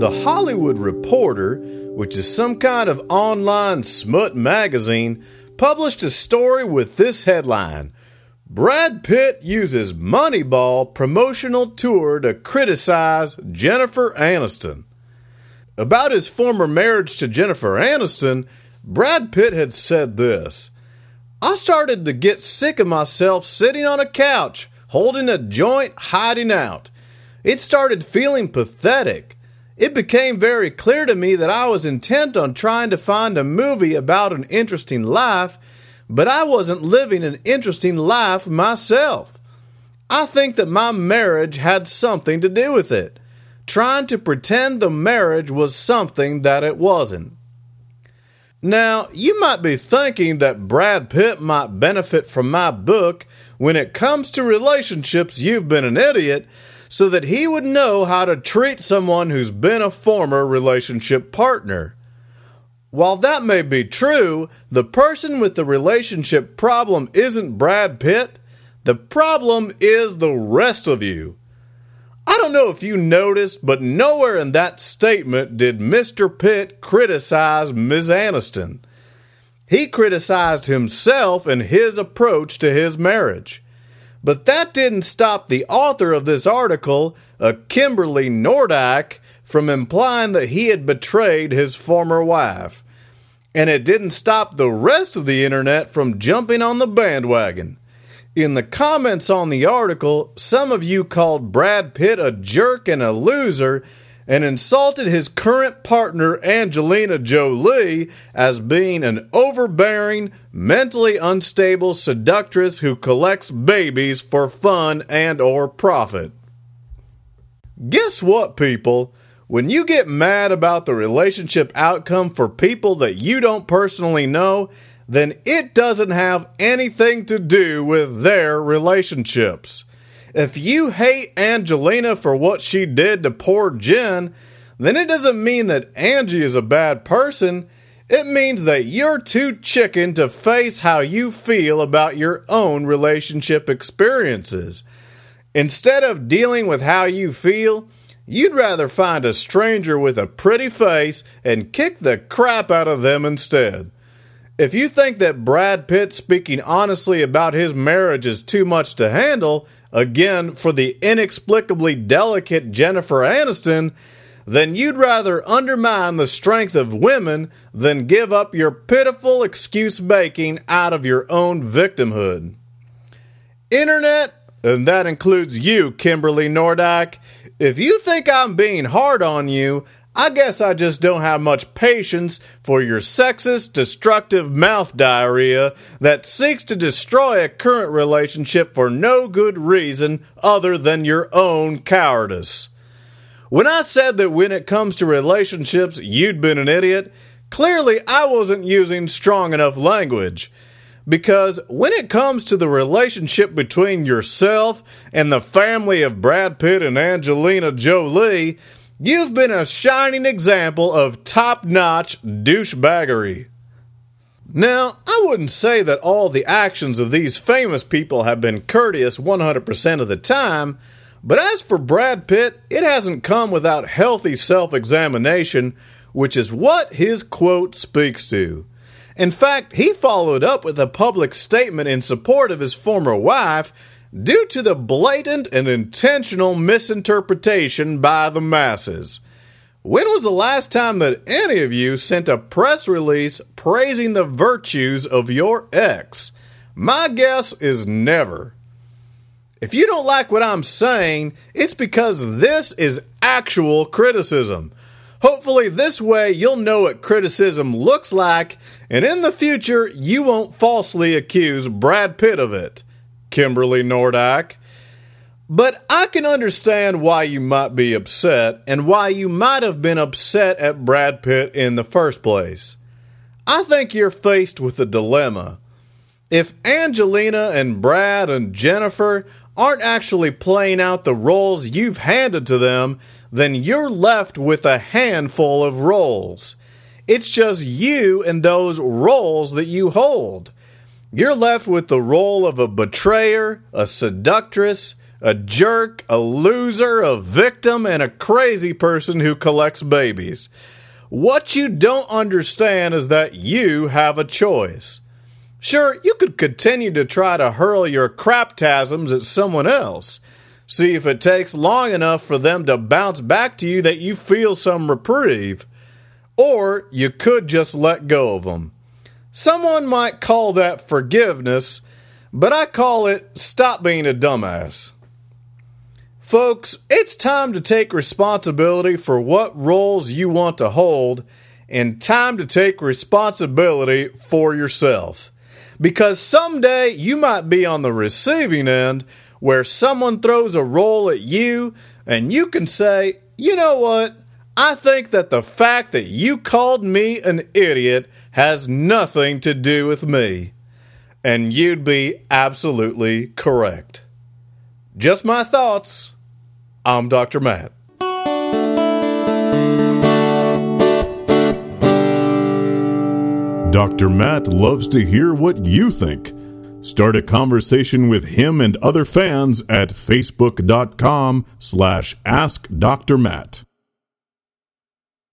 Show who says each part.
Speaker 1: The Hollywood Reporter, which is some kind of online smut magazine, published a story with this headline Brad Pitt uses Moneyball promotional tour to criticize Jennifer Aniston. About his former marriage to Jennifer Aniston, Brad Pitt had said this I started to get sick of myself sitting on a couch, holding a joint, hiding out. It started feeling pathetic. It became very clear to me that I was intent on trying to find a movie about an interesting life but I wasn't living an interesting life myself. I think that my marriage had something to do with it, trying to pretend the marriage was something that it wasn't. Now, you might be thinking that Brad Pitt might benefit from my book when it comes to relationships, you've been an idiot, so that he would know how to treat someone who's been a former relationship partner. While that may be true, the person with the relationship problem isn't Brad Pitt. The problem is the rest of you. I don't know if you noticed, but nowhere in that statement did Mr. Pitt criticize Ms. Aniston. He criticized himself and his approach to his marriage. But that didn't stop the author of this article, a Kimberly Nordyke, from implying that he had betrayed his former wife. And it didn't stop the rest of the internet from jumping on the bandwagon. In the comments on the article, some of you called Brad Pitt a jerk and a loser and insulted his current partner Angelina Jolie as being an overbearing, mentally unstable seductress who collects babies for fun and or profit. Guess what, people? When you get mad about the relationship outcome for people that you don't personally know, then it doesn't have anything to do with their relationships. If you hate Angelina for what she did to poor Jen, then it doesn't mean that Angie is a bad person. It means that you're too chicken to face how you feel about your own relationship experiences. Instead of dealing with how you feel, You'd rather find a stranger with a pretty face and kick the crap out of them instead. If you think that Brad Pitt speaking honestly about his marriage is too much to handle, again, for the inexplicably delicate Jennifer Aniston, then you'd rather undermine the strength of women than give up your pitiful excuse making out of your own victimhood. Internet, and that includes you, Kimberly Nordyke, if you think I'm being hard on you, I guess I just don't have much patience for your sexist, destructive mouth diarrhea that seeks to destroy a current relationship for no good reason other than your own cowardice. When I said that when it comes to relationships, you'd been an idiot, clearly I wasn't using strong enough language. Because when it comes to the relationship between yourself and the family of Brad Pitt and Angelina Jolie, you've been a shining example of top notch douchebaggery. Now, I wouldn't say that all the actions of these famous people have been courteous 100% of the time, but as for Brad Pitt, it hasn't come without healthy self examination, which is what his quote speaks to. In fact, he followed up with a public statement in support of his former wife due to the blatant and intentional misinterpretation by the masses. When was the last time that any of you sent a press release praising the virtues of your ex? My guess is never. If you don't like what I'm saying, it's because this is actual criticism. Hopefully, this way you'll know what criticism looks like, and in the future, you won't falsely accuse Brad Pitt of it. Kimberly Nordyke. But I can understand why you might be upset and why you might have been upset at Brad Pitt in the first place. I think you're faced with a dilemma. If Angelina and Brad and Jennifer aren't actually playing out the roles you've handed to them, then you're left with a handful of roles. It's just you and those roles that you hold. You're left with the role of a betrayer, a seductress, a jerk, a loser, a victim, and a crazy person who collects babies. What you don't understand is that you have a choice. Sure, you could continue to try to hurl your craptasms at someone else. See if it takes long enough for them to bounce back to you that you feel some reprieve. Or you could just let go of them. Someone might call that forgiveness, but I call it stop being a dumbass. Folks, it's time to take responsibility for what roles you want to hold and time to take responsibility for yourself. Because someday you might be on the receiving end where someone throws a role at you and you can say, you know what? I think that the fact that you called me an idiot has nothing to do with me. And you'd be absolutely correct. Just my thoughts. I'm Dr. Matt.
Speaker 2: Dr. Matt loves to hear what you think. Start a conversation with him and other fans at facebook.com slash ask Dr. Matt.